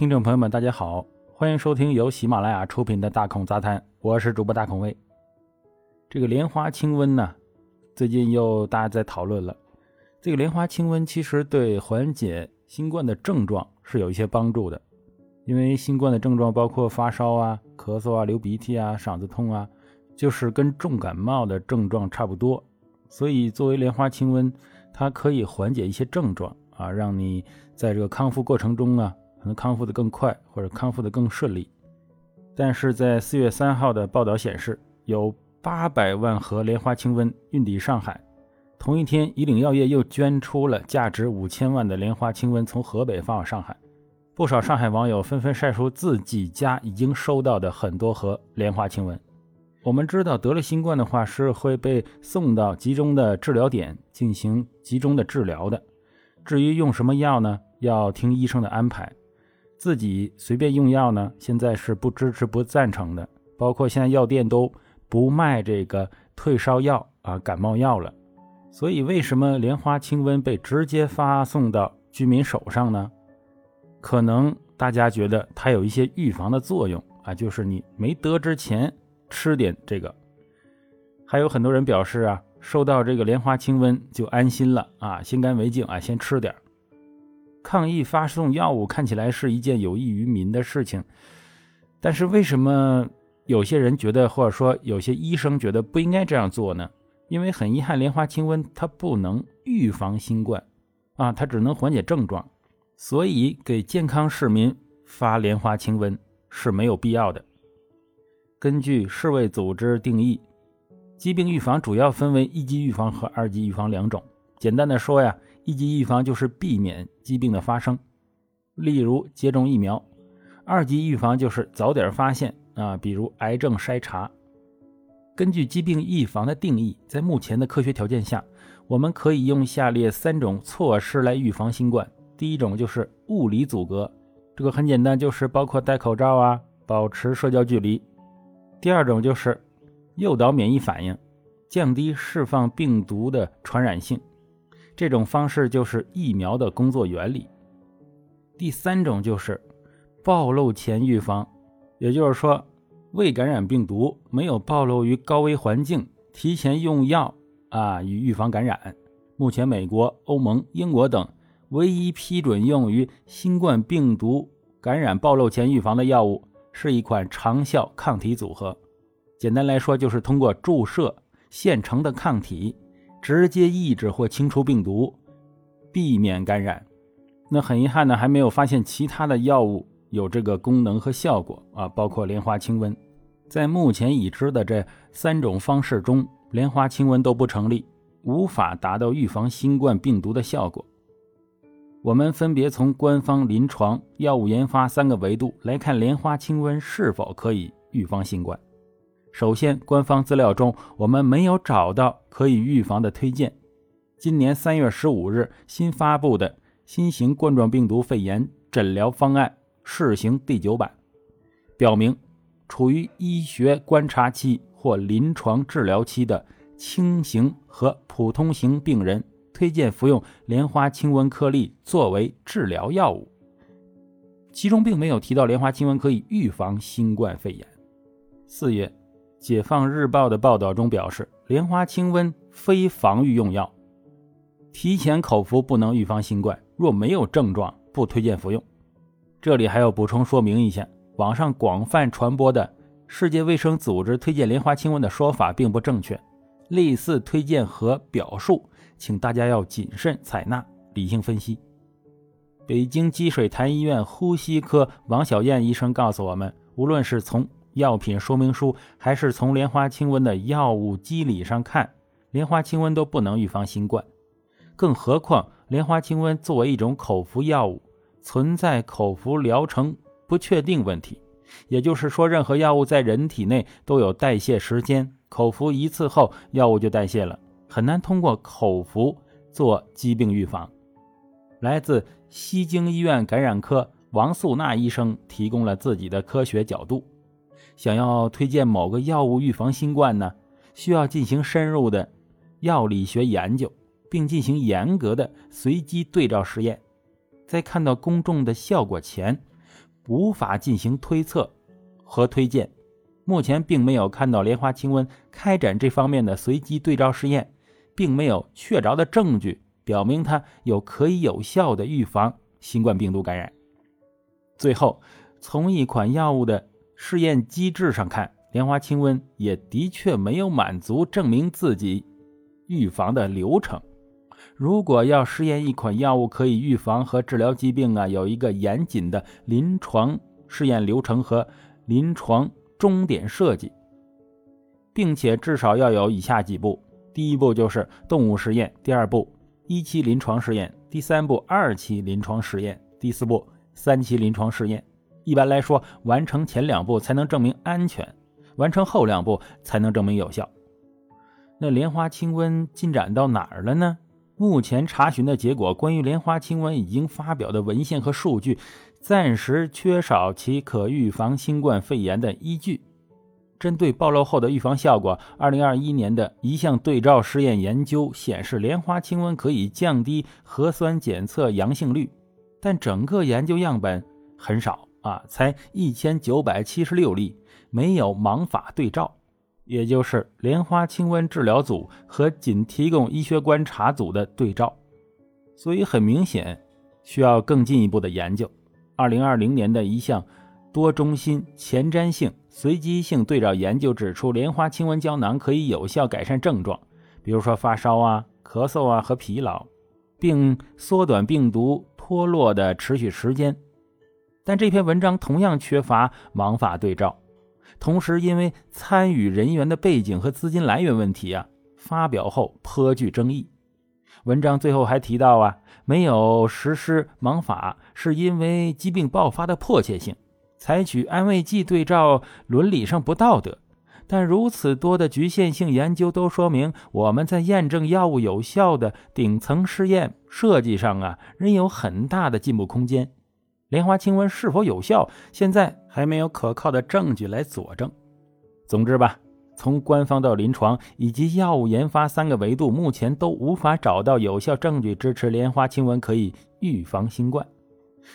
听众朋友们，大家好，欢迎收听由喜马拉雅出品的《大孔杂谈》，我是主播大孔威。这个莲花清瘟呢，最近又大家在讨论了。这个莲花清瘟其实对缓解新冠的症状是有一些帮助的，因为新冠的症状包括发烧啊、咳嗽啊、流鼻涕啊、嗓子痛啊，就是跟重感冒的症状差不多。所以作为莲花清瘟，它可以缓解一些症状啊，让你在这个康复过程中啊。可能康复的更快，或者康复的更顺利。但是在四月三号的报道显示，有八百万盒莲花清瘟运抵上海。同一天，以岭药业又捐出了价值五千万的莲花清瘟，从河北发往上海。不少上海网友纷纷晒出自己家已经收到的很多盒莲花清瘟。我们知道，得了新冠的话是会被送到集中的治疗点进行集中的治疗的。至于用什么药呢？要听医生的安排。自己随便用药呢？现在是不支持、不赞成的。包括现在药店都不卖这个退烧药啊、感冒药了。所以，为什么莲花清瘟被直接发送到居民手上呢？可能大家觉得它有一些预防的作用啊，就是你没得之前吃点这个。还有很多人表示啊，收到这个莲花清瘟就安心了啊，心干为敬啊，先吃点。抗疫发送药物看起来是一件有益于民的事情，但是为什么有些人觉得，或者说有些医生觉得不应该这样做呢？因为很遗憾，莲花清瘟它不能预防新冠，啊，它只能缓解症状，所以给健康市民发莲花清瘟是没有必要的。根据世卫组织定义，疾病预防主要分为一级预防和二级预防两种。简单的说呀。一级预防就是避免疾病的发生，例如接种疫苗；二级预防就是早点发现啊，比如癌症筛查。根据疾病预防的定义，在目前的科学条件下，我们可以用下列三种措施来预防新冠。第一种就是物理阻隔，这个很简单，就是包括戴口罩啊，保持社交距离。第二种就是诱导免疫反应，降低释放病毒的传染性。这种方式就是疫苗的工作原理。第三种就是暴露前预防，也就是说，未感染病毒，没有暴露于高危环境，提前用药啊，以预防感染。目前，美国、欧盟、英国等唯一批准用于新冠病毒感染暴露前预防的药物，是一款长效抗体组合。简单来说，就是通过注射现成的抗体。直接抑制或清除病毒，避免感染。那很遗憾呢，还没有发现其他的药物有这个功能和效果啊，包括莲花清瘟。在目前已知的这三种方式中，莲花清瘟都不成立，无法达到预防新冠病毒的效果。我们分别从官方、临床、药物研发三个维度来看，莲花清瘟是否可以预防新冠。首先，官方资料中我们没有找到可以预防的推荐。今年三月十五日新发布的新型冠状病毒肺炎诊疗方案试行第九版，表明处于医学观察期或临床治疗期的轻型和普通型病人，推荐服用莲花清瘟颗粒作为治疗药物。其中并没有提到莲花清瘟可以预防新冠肺炎。四月。解放日报的报道中表示，莲花清瘟非防御用药，提前口服不能预防新冠。若没有症状，不推荐服用。这里还要补充说明一下，网上广泛传播的世界卫生组织推荐莲花清瘟的说法并不正确，类似推荐和表述，请大家要谨慎采纳，理性分析。北京积水潭医院呼吸科王小燕医生告诉我们，无论是从药品说明书还是从莲花清瘟的药物机理上看，莲花清瘟都不能预防新冠，更何况莲花清瘟作为一种口服药物，存在口服疗程不确定问题。也就是说，任何药物在人体内都有代谢时间，口服一次后药物就代谢了，很难通过口服做疾病预防。来自西京医院感染科王素娜医生提供了自己的科学角度。想要推荐某个药物预防新冠呢，需要进行深入的药理学研究，并进行严格的随机对照实验。在看到公众的效果前，无法进行推测和推荐。目前并没有看到莲花清瘟开展这方面的随机对照试验，并没有确凿的证据表明它有可以有效的预防新冠病毒感染。最后，从一款药物的试验机制上看，莲花清瘟也的确没有满足证明自己预防的流程。如果要试验一款药物可以预防和治疗疾病啊，有一个严谨的临床试验流程和临床终点设计，并且至少要有以下几步：第一步就是动物实验，第二步一期临床试验，第三步二期临床试验，第四步三期临床试验。一般来说，完成前两步才能证明安全，完成后两步才能证明有效。那莲花清瘟进展到哪儿了呢？目前查询的结果，关于莲花清瘟已经发表的文献和数据，暂时缺少其可预防新冠肺炎的依据。针对暴露后的预防效果，二零二一年的一项对照试验研究显示，莲花清瘟可以降低核酸检测阳性率，但整个研究样本很少啊，才一千九百七十六例，没有盲法对照。也就是莲花清瘟治疗组和仅提供医学观察组的对照，所以很明显需要更进一步的研究。二零二零年的一项多中心前瞻性随机性对照研究指出，莲花清瘟胶囊可以有效改善症状，比如说发烧啊、咳嗽啊和疲劳，并缩短病毒脱落的持续时间。但这篇文章同样缺乏盲法对照。同时，因为参与人员的背景和资金来源问题啊，发表后颇具争议。文章最后还提到啊，没有实施盲法，是因为疾病爆发的迫切性，采取安慰剂对照伦理上不道德。但如此多的局限性研究都说明，我们在验证药物有效的顶层试验设计上啊，仍有很大的进步空间。莲花清瘟是否有效，现在还没有可靠的证据来佐证。总之吧，从官方到临床以及药物研发三个维度，目前都无法找到有效证据支持莲花清瘟可以预防新冠。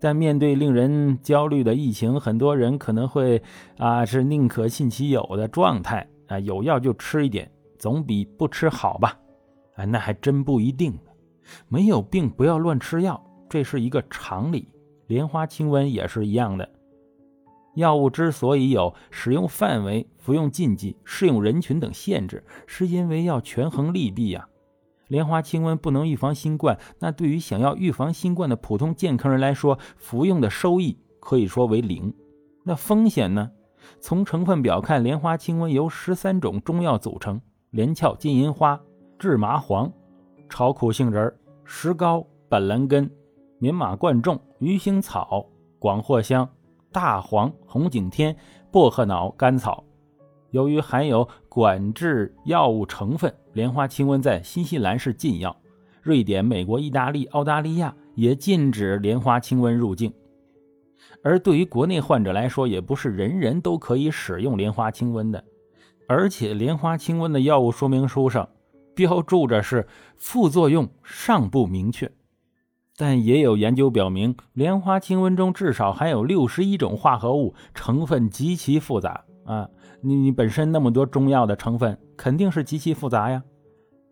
但面对令人焦虑的疫情，很多人可能会啊是宁可信其有的状态啊，有药就吃一点，总比不吃好吧？啊，那还真不一定。没有病不要乱吃药，这是一个常理。莲花清瘟也是一样的，药物之所以有使用范围、服用禁忌、适用人群等限制，是因为要权衡利弊呀。莲花清瘟不能预防新冠，那对于想要预防新冠的普通健康人来说，服用的收益可以说为零。那风险呢？从成分表看，莲花清瘟由十三种中药组成：连翘、金银花、制麻黄、炒苦杏仁、石膏、板蓝根。棉马贯众、鱼腥草、广藿香、大黄、红景天、薄荷脑、甘草，由于含有管制药物成分，莲花清瘟在新西兰是禁药，瑞典、美国、意大利、澳大利亚也禁止莲花清瘟入境。而对于国内患者来说，也不是人人都可以使用莲花清瘟的，而且莲花清瘟的药物说明书上标注着是副作用尚不明确。但也有研究表明，莲花清瘟中至少含有六十一种化合物，成分极其复杂啊！你你本身那么多中药的成分，肯定是极其复杂呀。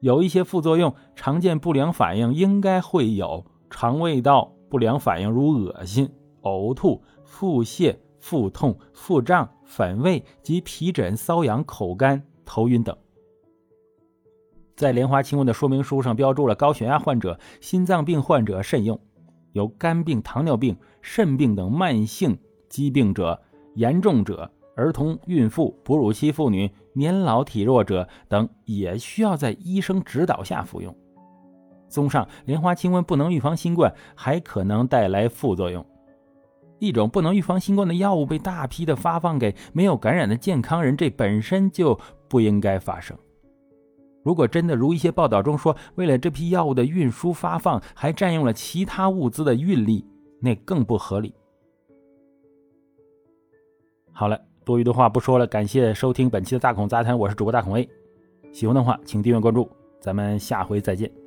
有一些副作用，常见不良反应应该会有肠胃道不良反应，如恶心、呕吐、腹泻、腹痛、腹胀、反胃及皮疹、瘙痒、口干、头晕等。在莲花清瘟的说明书上标注了高血压患者、心脏病患者慎用，有肝病、糖尿病、肾病等慢性疾病者、严重者、儿童、孕妇、哺乳期妇女、年老体弱者等也需要在医生指导下服用。综上，莲花清瘟不能预防新冠，还可能带来副作用。一种不能预防新冠的药物被大批的发放给没有感染的健康人，这本身就不应该发生。如果真的如一些报道中说，为了这批药物的运输发放还占用了其他物资的运力，那更不合理。好了，多余的话不说了，感谢收听本期的大孔杂谈，我是主播大孔 A，喜欢的话请订阅关注，咱们下回再见。